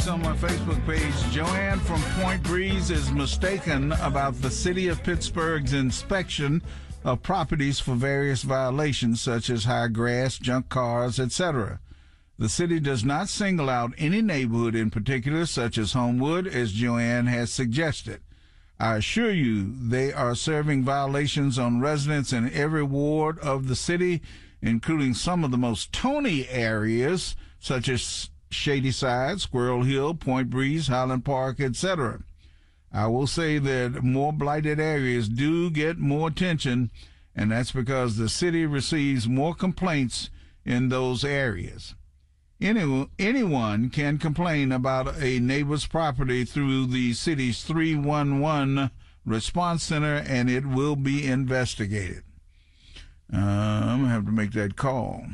text on my Facebook page. Joanne from Point Breeze is mistaken about the city of Pittsburgh's inspection of properties for various violations such as high grass, junk cars, etc. The city does not single out any neighborhood in particular, such as Homewood, as Joanne has suggested. I assure you, they are serving violations on residents in every ward of the city, including some of the most Tony areas, such as Shadyside, Squirrel Hill, Point Breeze, Highland Park, etc. I will say that more blighted areas do get more attention, and that's because the city receives more complaints in those areas. Any, anyone can complain about a neighbor's property through the city's 311 response center, and it will be investigated. Uh, I'm going to have to make that call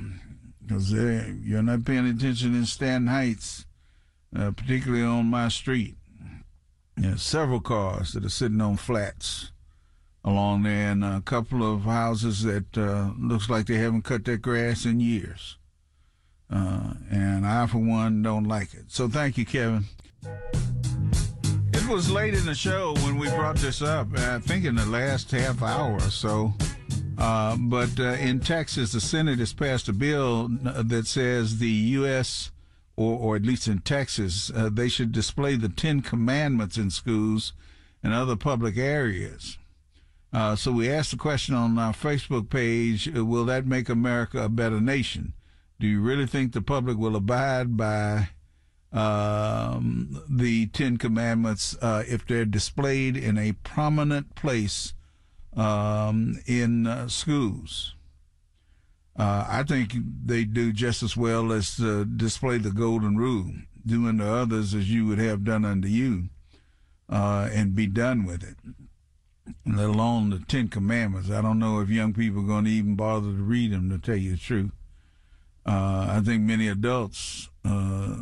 because you're not paying attention in Stanton Heights, uh, particularly on my street. There's several cars that are sitting on flats along there, and a couple of houses that uh, looks like they haven't cut their grass in years. Uh, and I, for one, don't like it. So thank you, Kevin. It was late in the show when we brought this up. I think in the last half hour or so. Uh, but uh, in Texas, the Senate has passed a bill that says the U.S. or, or at least in Texas, uh, they should display the Ten Commandments in schools and other public areas. Uh, so we asked the question on our Facebook page: uh, Will that make America a better nation? Do you really think the public will abide by um, the Ten Commandments uh, if they're displayed in a prominent place um, in uh, schools. Uh, I think they do just as well as to display the golden rule, do unto others as you would have done unto you, uh, and be done with it. Let alone the Ten Commandments. I don't know if young people are going to even bother to read them, to tell you the truth. Uh, I think many adults uh,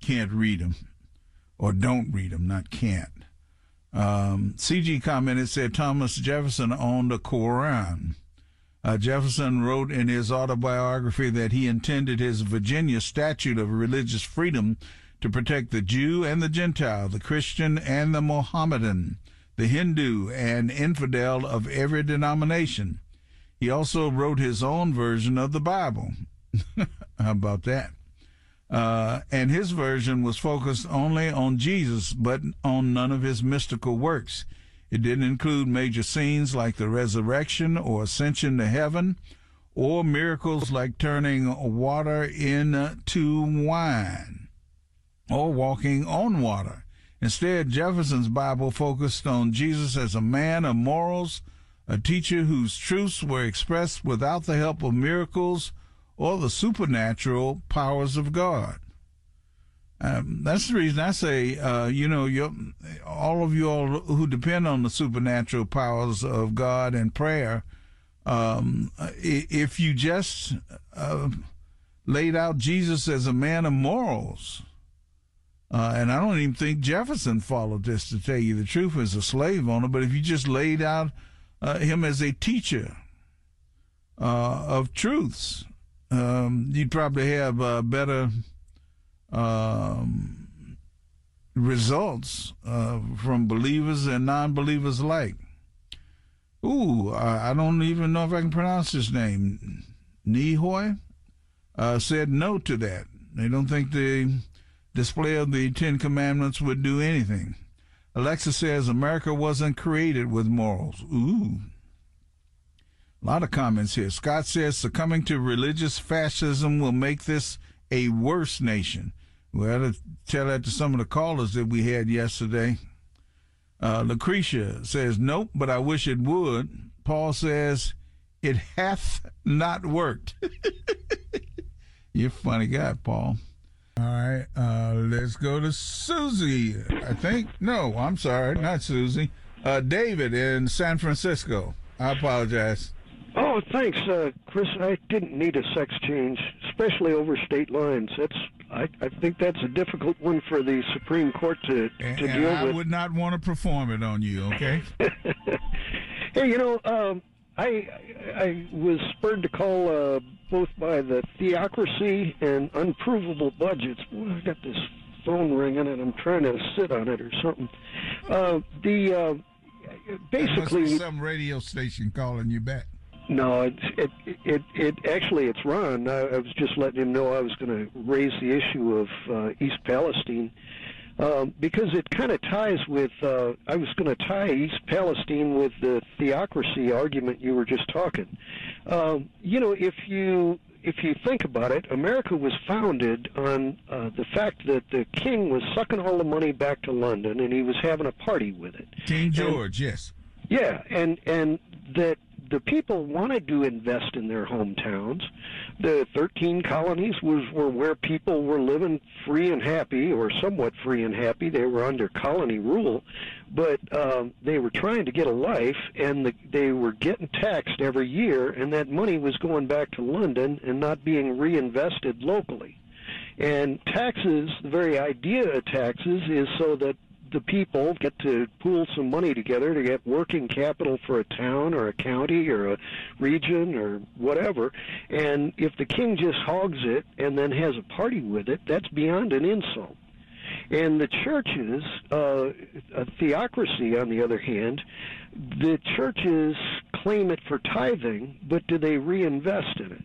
can't read them, or don't read them, not can't. Um, CG commented said Thomas Jefferson owned a Koran. Uh, Jefferson wrote in his autobiography that he intended his Virginia Statute of Religious Freedom to protect the Jew and the Gentile, the Christian and the Mohammedan, the Hindu and infidel of every denomination. He also wrote his own version of the Bible. How about that? Uh, and his version was focused only on Jesus, but on none of his mystical works. It didn't include major scenes like the resurrection or ascension to heaven, or miracles like turning water into wine, or walking on water. Instead, Jefferson's Bible focused on Jesus as a man of morals, a teacher whose truths were expressed without the help of miracles or the supernatural powers of God. Um, that's the reason I say, uh, you know, all of you all who depend on the supernatural powers of God and prayer, um, if you just uh, laid out Jesus as a man of morals, uh, and I don't even think Jefferson followed this to tell you the truth as a slave owner, but if you just laid out uh, him as a teacher uh, of truths, um, you'd probably have uh, better um, results uh, from believers and non-believers alike. Ooh, I, I, don't even know if I can pronounce his name. Nihoy uh, said no to that. They don't think the display of the Ten Commandments would do anything. Alexa says America wasn't created with morals. Ooh. A lot of comments here. Scott says succumbing to religious fascism will make this a worse nation. We had to tell that to some of the callers that we had yesterday. Uh, Lucretia says, Nope, but I wish it would. Paul says, It hath not worked. You're a funny guy, Paul. All right, uh, let's go to Susie. I think. No, I'm sorry, not Susie. Uh, David in San Francisco. I apologize. Oh, thanks, uh, Chris. I didn't need a sex change, especially over state lines. That's I, I think that's a difficult one for the Supreme Court to and, to and deal I with. I would not want to perform it on you. Okay. hey, you know, um, I I was spurred to call uh, both by the theocracy and unprovable budgets. I got this phone ringing, and I'm trying to sit on it or something. Uh, the uh, basically some radio station calling you back. No, it it it, it actually it's Ron. I, I was just letting him know I was going to raise the issue of uh, East Palestine um, because it kind of ties with. Uh, I was going to tie East Palestine with the theocracy argument you were just talking. Um, you know, if you if you think about it, America was founded on uh, the fact that the king was sucking all the money back to London and he was having a party with it. King George, and, yes. Yeah, and and that the people wanted to invest in their hometowns. The 13 colonies was were where people were living free and happy, or somewhat free and happy. They were under colony rule, but um, they were trying to get a life, and the, they were getting taxed every year, and that money was going back to London and not being reinvested locally. And taxes, the very idea of taxes is so that the people get to pool some money together to get working capital for a town or a county or a region or whatever. And if the king just hogs it and then has a party with it, that's beyond an insult. And the churches, uh, a theocracy, on the other hand, the churches claim it for tithing, but do they reinvest in it?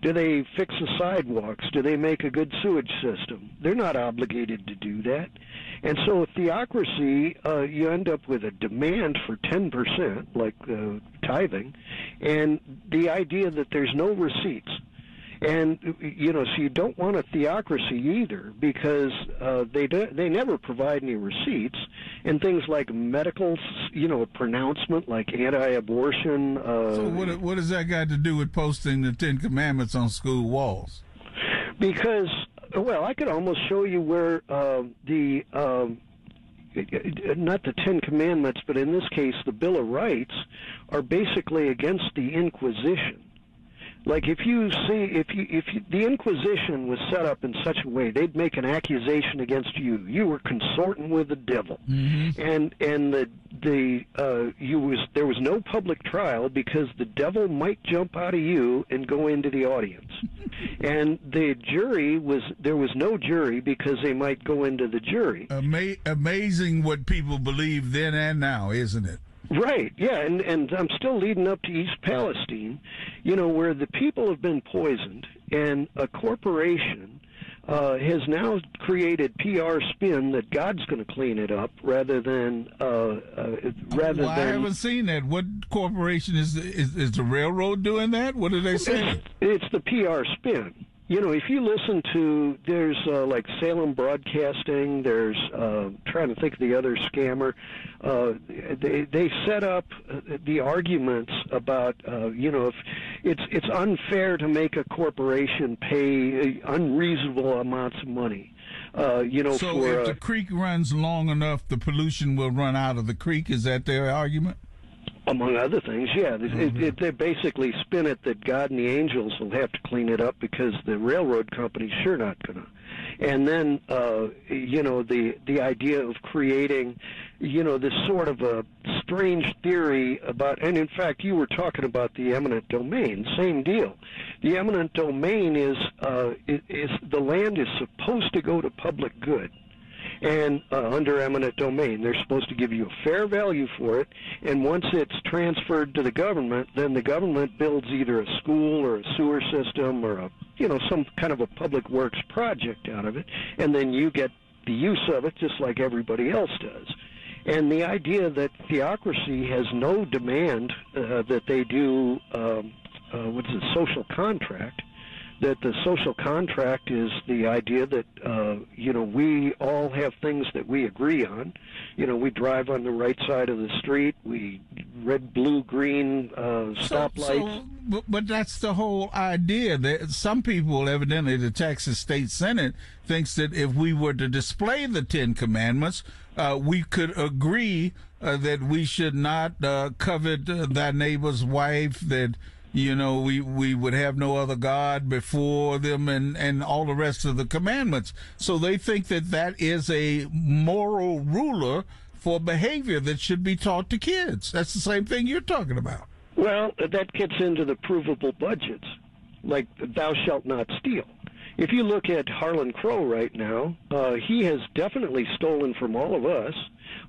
Do they fix the sidewalks? Do they make a good sewage system? They're not obligated to do that. And so, theocracy, uh, you end up with a demand for 10%, like uh, tithing, and the idea that there's no receipts. And you know, so you don't want a theocracy either because uh, they do, they never provide any receipts, and things like medical, you know, pronouncement like anti-abortion. Uh, so what what does that got to do with posting the Ten Commandments on school walls? Because well, I could almost show you where uh, the um, not the Ten Commandments, but in this case, the Bill of Rights are basically against the Inquisition. Like if you see, if you, if you, the Inquisition was set up in such a way, they'd make an accusation against you. You were consorting with the devil, mm-hmm. and and the the uh, you was there was no public trial because the devil might jump out of you and go into the audience, and the jury was there was no jury because they might go into the jury. Ama- amazing what people believe then and now, isn't it? Right, yeah, and and I'm still leading up to East Palestine, you know, where the people have been poisoned, and a corporation uh, has now created PR spin that God's going to clean it up, rather than uh, uh, rather well, than. I haven't seen that. What corporation is, is is the railroad doing that? What are they saying? It's, it's the PR spin you know, if you listen to, there's uh, like Salem Broadcasting, there's, uh, trying to think of the other scammer, uh, they, they set up uh, the arguments about, uh, you know, if it's, it's unfair to make a corporation pay unreasonable amounts of money. Uh, you know, so for, if the creek runs long enough, the pollution will run out of the creek. Is that their argument? Among other things, yeah, mm-hmm. it, it, they basically spin it that God and the angels will have to clean it up because the railroad company's sure not gonna. And then, uh, you know, the the idea of creating, you know, this sort of a strange theory about, and in fact, you were talking about the eminent domain. Same deal. The eminent domain is uh, is the land is supposed to go to public good and uh, under eminent domain. They're supposed to give you a fair value for it, and once it's transferred to the government, then the government builds either a school or a sewer system or a you know some kind of a public works project out of it, and then you get the use of it just like everybody else does. And the idea that theocracy has no demand uh, that they do um, uh, what's a social contract that the social contract is the idea that uh, you know we all have things that we agree on. You know, we drive on the right side of the street. We red, blue, green uh, stoplights. So, so, but that's the whole idea. That some people, evidently, the Texas State Senate thinks that if we were to display the Ten Commandments, uh, we could agree uh, that we should not uh, covet uh, thy neighbor's wife. That you know, we, we would have no other God before them and, and all the rest of the commandments. So they think that that is a moral ruler for behavior that should be taught to kids. That's the same thing you're talking about. Well, that gets into the provable budgets, like thou shalt not steal. If you look at Harlan Crow right now, uh, he has definitely stolen from all of us.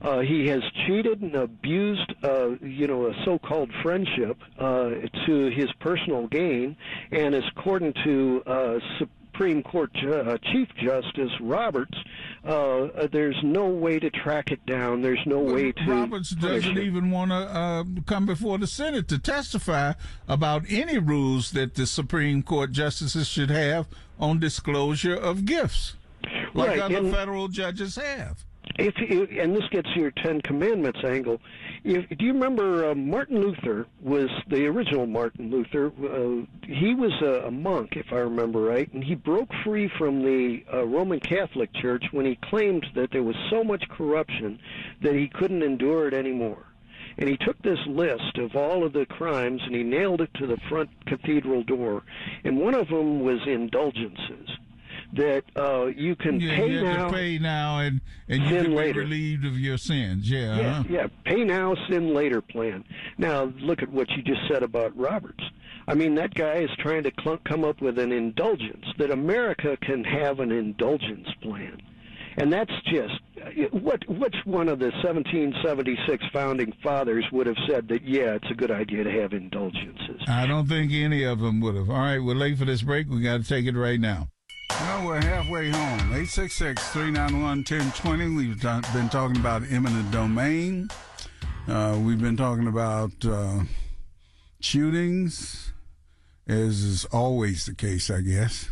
Uh, he has cheated and abused, uh, you know, a so-called friendship uh, to his personal gain, and according to uh, Supreme Court uh, Chief Justice Roberts, uh, there's no way to track it down. There's no way to. Roberts doesn't even want to uh, come before the Senate to testify about any rules that the Supreme Court justices should have on disclosure of gifts, like Right, other and- federal judges have. If, if and this gets your Ten Commandments angle. If, do you remember uh, Martin Luther was the original Martin Luther? Uh, he was a, a monk, if I remember right, and he broke free from the uh, Roman Catholic Church when he claimed that there was so much corruption that he couldn't endure it anymore. And he took this list of all of the crimes and he nailed it to the front cathedral door. And one of them was indulgences. That uh, you can Yeah, pay you now. to pay now, and and you can later. be relieved of your sins. Yeah. Yeah, huh? yeah. Pay now, sin later plan. Now, look at what you just said about Roberts. I mean, that guy is trying to cl- come up with an indulgence that America can have an indulgence plan, and that's just what which one of the 1776 founding fathers would have said that yeah, it's a good idea to have indulgences. I don't think any of them would have. All right, we're late for this break. We got to take it right now. Well, we're halfway home. 866-391-1020. We've ta- been talking about eminent domain. Uh, we've been talking about uh, shootings, as is always the case, I guess.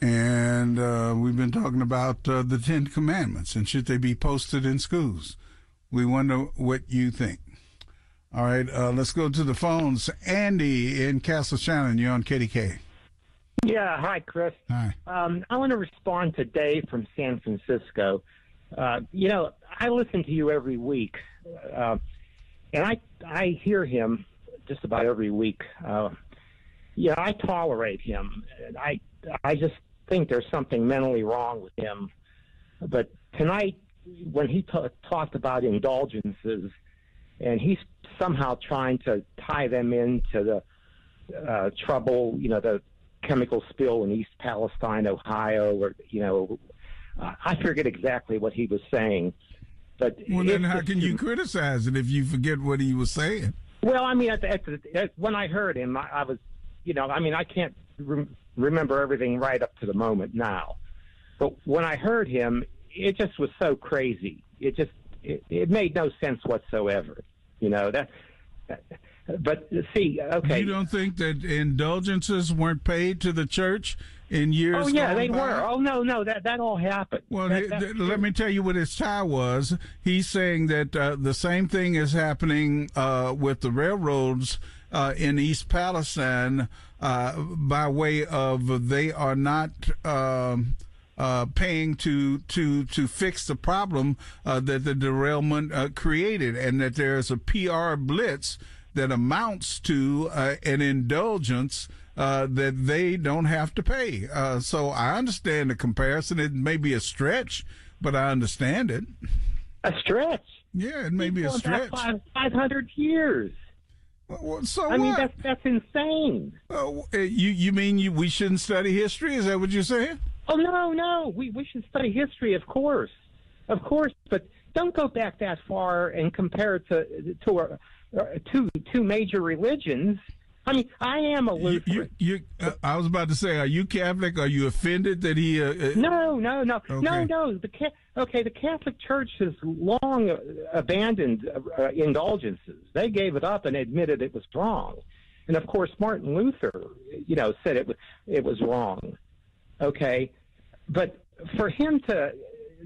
And uh, we've been talking about uh, the Ten Commandments and should they be posted in schools. We wonder what you think. All right, uh, let's go to the phones. Andy in Castle Shannon, you're on KDK. Yeah, hi, Chris. Hi. Um, I want to respond to Dave from San Francisco. Uh, you know, I listen to you every week, uh, and I I hear him just about every week. Uh, yeah, I tolerate him. I I just think there's something mentally wrong with him. But tonight, when he ta talked about indulgences, and he's somehow trying to tie them into the uh, trouble, you know, the chemical spill in East Palestine, Ohio, or you know, uh, I forget exactly what he was saying. But Well, then how can you criticize it if you forget what he was saying? Well, I mean, at the, at the, at, when I heard him, I, I was, you know, I mean, I can't rem- remember everything right up to the moment now, but when I heard him, it just was so crazy. It just it, it made no sense whatsoever. You know that. that but see, okay. You don't think that indulgences weren't paid to the church in years? Oh yeah, they by? were. Oh no, no, that that all happened. Well, That- th- that- th- let me tell you what his tie was. He's saying that uh, the same thing is happening uh, with the railroads uh, in East Palestine uh, by way of they are not. Um, uh, paying to to to fix the problem uh, that the derailment uh, created, and that there is a PR blitz that amounts to uh, an indulgence uh, that they don't have to pay. Uh, so I understand the comparison. It may be a stretch, but I understand it. a stretch. Yeah, it may be a stretch. Five five hundred years. Well, so I mean, what? that's that's insane. Uh, you you mean you, we shouldn't study history? Is that what you're saying? Oh no, no, we we should study history, of course, of course, but don't go back that far and compare it to to uh, uh, two two major religions. I mean, I am a You, Lutheran. you, you, uh, I was about to say, are you Catholic? Are you offended that he? Uh, uh, No, no, no, Okay. no, no. The okay, the Catholic Church has long uh, abandoned uh, uh, indulgences. They gave it up and admitted it was wrong, and of course, Martin Luther, you know, said it was it was wrong. Okay, but for him to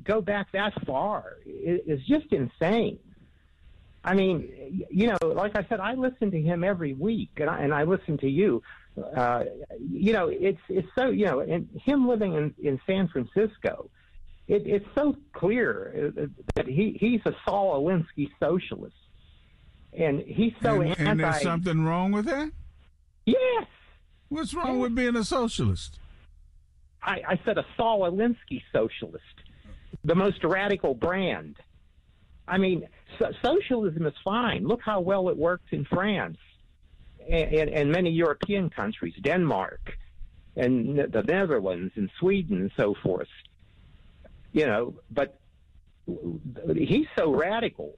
go back that far is just insane. I mean, you know, like I said, I listen to him every week, and I, and I listen to you. Uh, you know, it's it's so you know, and him living in in San Francisco, it, it's so clear uh, that he he's a Saul Alinsky socialist, and he's so and, anti. and there's something wrong with that? yes, What's wrong with being a socialist? I, I said a Saul Alinsky socialist, the most radical brand. I mean, so, socialism is fine. Look how well it works in France and, and, and many European countries, Denmark. and the Netherlands and Sweden and so forth. You know, but he's so radical.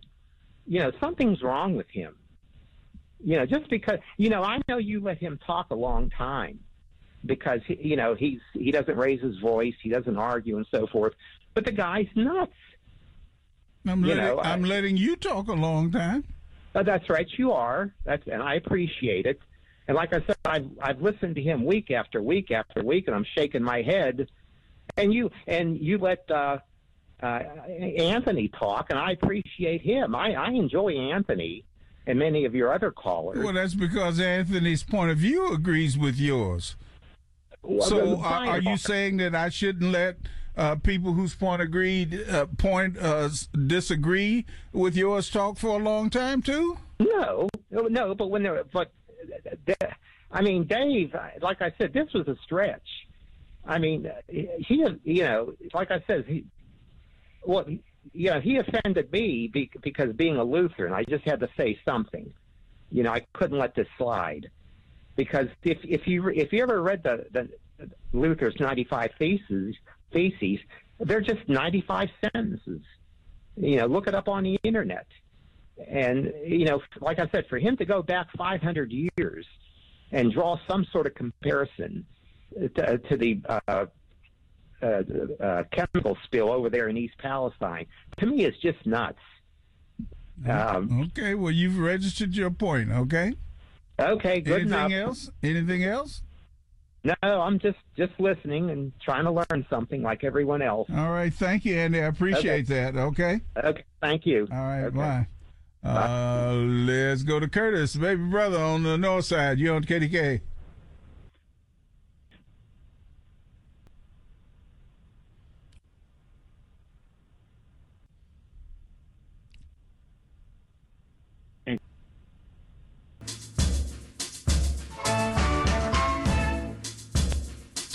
You know, something's wrong with him. You know, just because you know, I know you let him talk a long time because he, you know he's he doesn't raise his voice, he doesn't argue and so forth. But the guy's nuts. I'm letting, know, I'm I, letting you talk a long time. Uh, that's right, you are. That's and I appreciate it. And like I said, I've I've listened to him week after week after week, and I'm shaking my head. And you and you let uh, uh, Anthony talk, and I appreciate him. I, I enjoy Anthony and many of your other callers. Well, that's because Anthony's point of view agrees with yours. Well, so, are, are you saying that I shouldn't let uh, people whose point agreed uh, point uh, disagree with yours talk for a long time too? No, no, but when they're but I mean, Dave, like I said, this was a stretch. I mean, he, you know, like I said, he, well, you know, he offended me because being a Lutheran, I just had to say something. You know, I couldn't let this slide because if if you if you ever read the, the Luther's 95 theses, theses, they're just 95 sentences. You know, look it up on the internet. And you know, like I said, for him to go back 500 years and draw some sort of comparison to, to the uh, uh, uh, chemical spill over there in East Palestine, to me, is just nuts. Um, okay, well, you've registered your point. Okay. Okay. Good Anything enough. else? Anything else? No, I'm just just listening and trying to learn something like everyone else. All right, thank you, Andy. I appreciate okay. that. Okay. Okay, thank you. All right, okay. bye. Uh, let's go to Curtis, baby brother on the north side. You on KDK?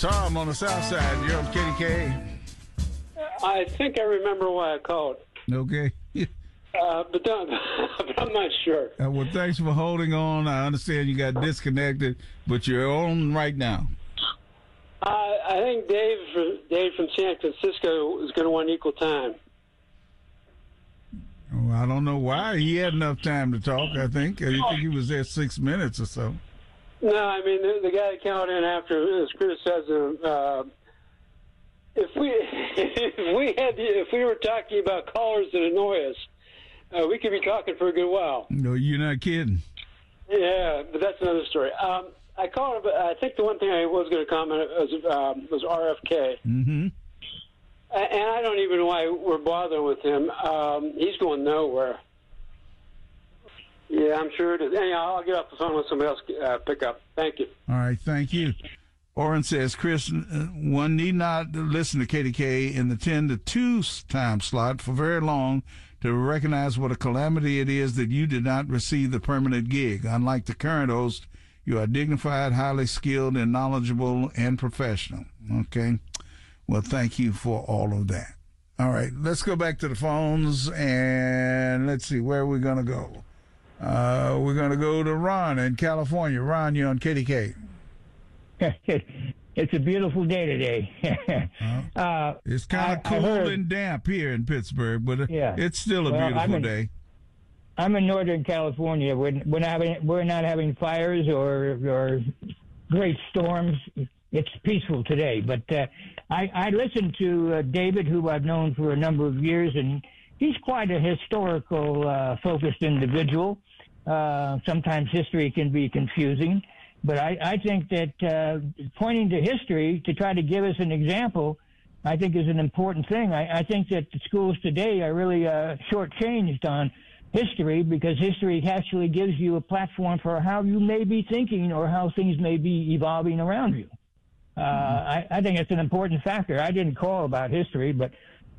Tom on the south side. You're on KDK. I think I remember why I called. Okay. uh, but, but, I'm not sure. Uh, well, thanks for holding on. I understand you got disconnected, but you're on right now. Uh, I think Dave from, Dave from San Francisco is going to want equal time. I don't know why. He had enough time to talk, I think. I think he was there six minutes or so. No, I mean the, the guy that came in after was criticizing. Uh, if we if we had if we were talking about callers that annoy us, uh, we could be talking for a good while. No, you're not kidding. Yeah, but that's another story. Um, I called. I think the one thing I was going to comment was um, was RFK. Mm-hmm. And I don't even know why we're bothering with him. Um, he's going nowhere. Yeah, I'm sure it is. Anyhow, I'll get off the phone with somebody else uh, pick up. Thank you. All right, thank you. Oren says, Chris, uh, one need not listen to KDK in the 10 to 2 time slot for very long to recognize what a calamity it is that you did not receive the permanent gig. Unlike the current host, you are dignified, highly skilled, and knowledgeable and professional. Okay. Well, thank you for all of that. All right, let's go back to the phones and let's see where we're going to go. Uh, we're going to go to Ron in California. Ron, you're on KDK. it's a beautiful day today. uh, it's kind of cool heard, and damp here in Pittsburgh, but yeah. it's still a well, beautiful in, day. I'm in Northern California. We're, we're not having we're not having fires or or great storms. It's peaceful today. But uh, I, I listened to uh, David, who I've known for a number of years, and he's quite a historical uh, focused individual. Uh, sometimes history can be confusing, but I, I think that uh, pointing to history to try to give us an example, I think is an important thing. I, I think that the schools today are really uh, shortchanged on history because history actually gives you a platform for how you may be thinking or how things may be evolving around you. Uh, mm-hmm. I, I think it's an important factor. I didn't call about history, but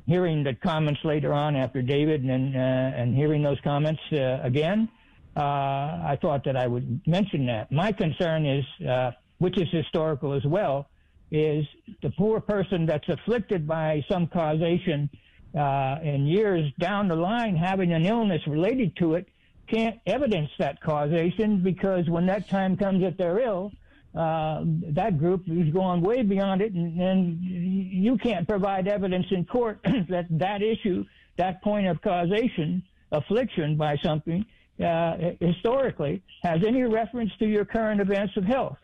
hearing the comments later on after David and uh, and hearing those comments uh, again, uh, I thought that I would mention that. My concern is, uh, which is historical as well, is the poor person that's afflicted by some causation uh, in years down the line having an illness related to it can't evidence that causation because when that time comes that they're ill, uh, that group is going way beyond it, and, and you can't provide evidence in court that that issue, that point of causation, affliction by something, uh, historically, has any reference to your current events of health.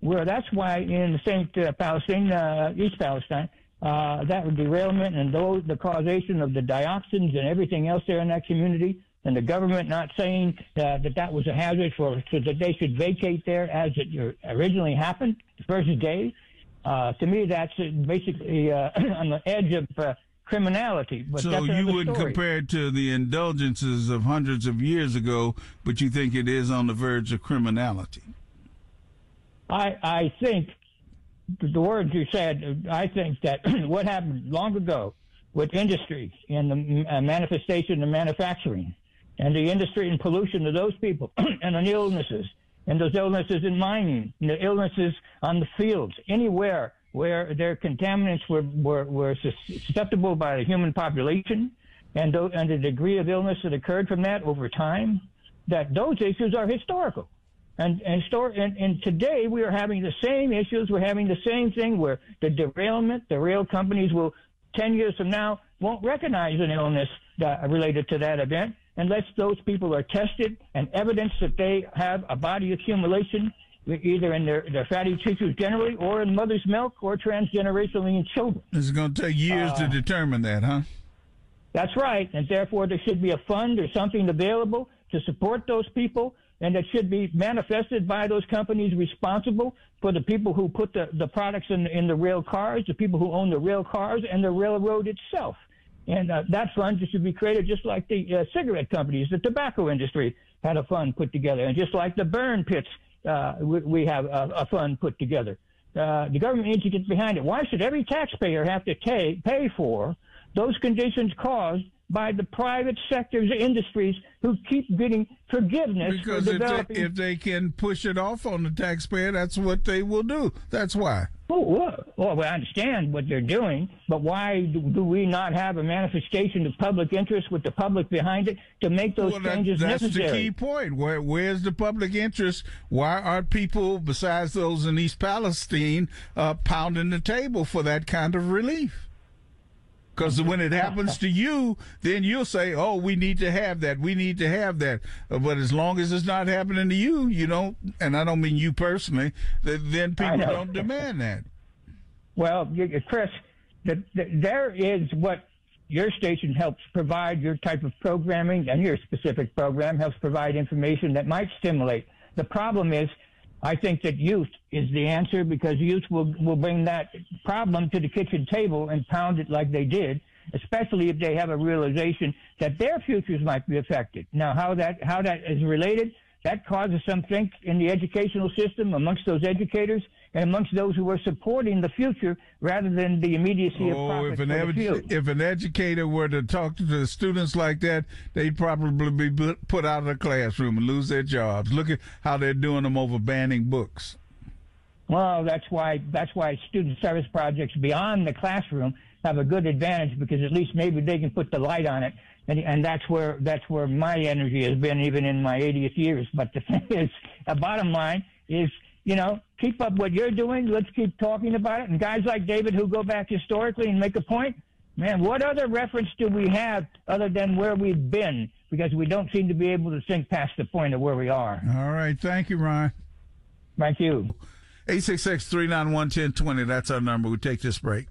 Where that's why in the St. Uh, Palestine, uh, East Palestine, uh, that derailment and those, the causation of the dioxins and everything else there in that community and the government not saying uh, that that was a hazard for so that they should vacate there as it originally happened the first day. Uh, to me, that's basically uh, on the edge of uh, criminality. But so you wouldn't story. compare it to the indulgences of hundreds of years ago, but you think it is on the verge of criminality. I I think the words you said. I think that what happened long ago with industry and the uh, manifestation of manufacturing and the industry and pollution of those people and the illnesses and those illnesses in mining and the illnesses on the fields anywhere where their contaminants were, were, were susceptible by the human population and, th- and the degree of illness that occurred from that over time, that those issues are historical. And, and, store, and, and today we are having the same issues. We're having the same thing where the derailment, the rail companies will, 10 years from now, won't recognize an illness that, uh, related to that event unless those people are tested and evidence that they have a body accumulation either in their, their fatty tissues generally or in mother's milk or transgenerationally in children. It's going to take years uh, to determine that, huh? That's right. And therefore, there should be a fund or something available to support those people. And that should be manifested by those companies responsible for the people who put the, the products in, in the rail cars, the people who own the rail cars, and the railroad itself. And uh, that fund should be created just like the uh, cigarette companies, the tobacco industry had a fund put together, and just like the burn pits, uh, we, we, have a, a, fund put together. Uh, the government needs to get behind it. Why should every taxpayer have to pay, pay for those conditions caused by the private sector's industries who keep getting forgiveness because if they, if they can push it off on the taxpayer, that's what they will do. That's why. Oh, well, well, I understand what they're doing, but why do, do, we not have a manifestation of public interest with the public behind it to make those well, changes that, that's necessary? That's the key point. Where, where's the public interest? Why aren't people, besides those in East Palestine, uh, pounding the table for that kind of relief? Because when it happens to you, then you'll say, "Oh, we need to have that. We need to have that." Uh, but as long as it's not happening to you, you don't. And I don't mean you personally. Then people don't demand that. Well, Chris, the, the, there is what your station helps provide your type of programming, and your specific program helps provide information that might stimulate. The problem is I think that youth is the answer because youth will, will bring that problem to the kitchen table and pound it like they did, especially if they have a realization that their futures might be affected. Now, how that, how that is related, that causes some think in the educational system amongst those educators and amongst those who are supporting the future rather than the immediacy oh, of profit if an, edu- if an educator were to talk to the students like that, they'd probably be put out of the classroom and lose their jobs. Look at how they're doing them over banning books. Well, that's why that's why student service projects beyond the classroom have a good advantage because at least maybe they can put the light on it, and and that's where that's where my energy has been even in my 80th years. But the thing is, the bottom line is you know, keep up what you're doing. Let's keep talking about it. And guys like David who go back historically and make a point, man, what other reference do we have other than where we've been? Because we don't seem to be able to think past the point of where we are. All right. Thank you, Ryan. Thank you. 866 391 1020. That's our number. We take this break.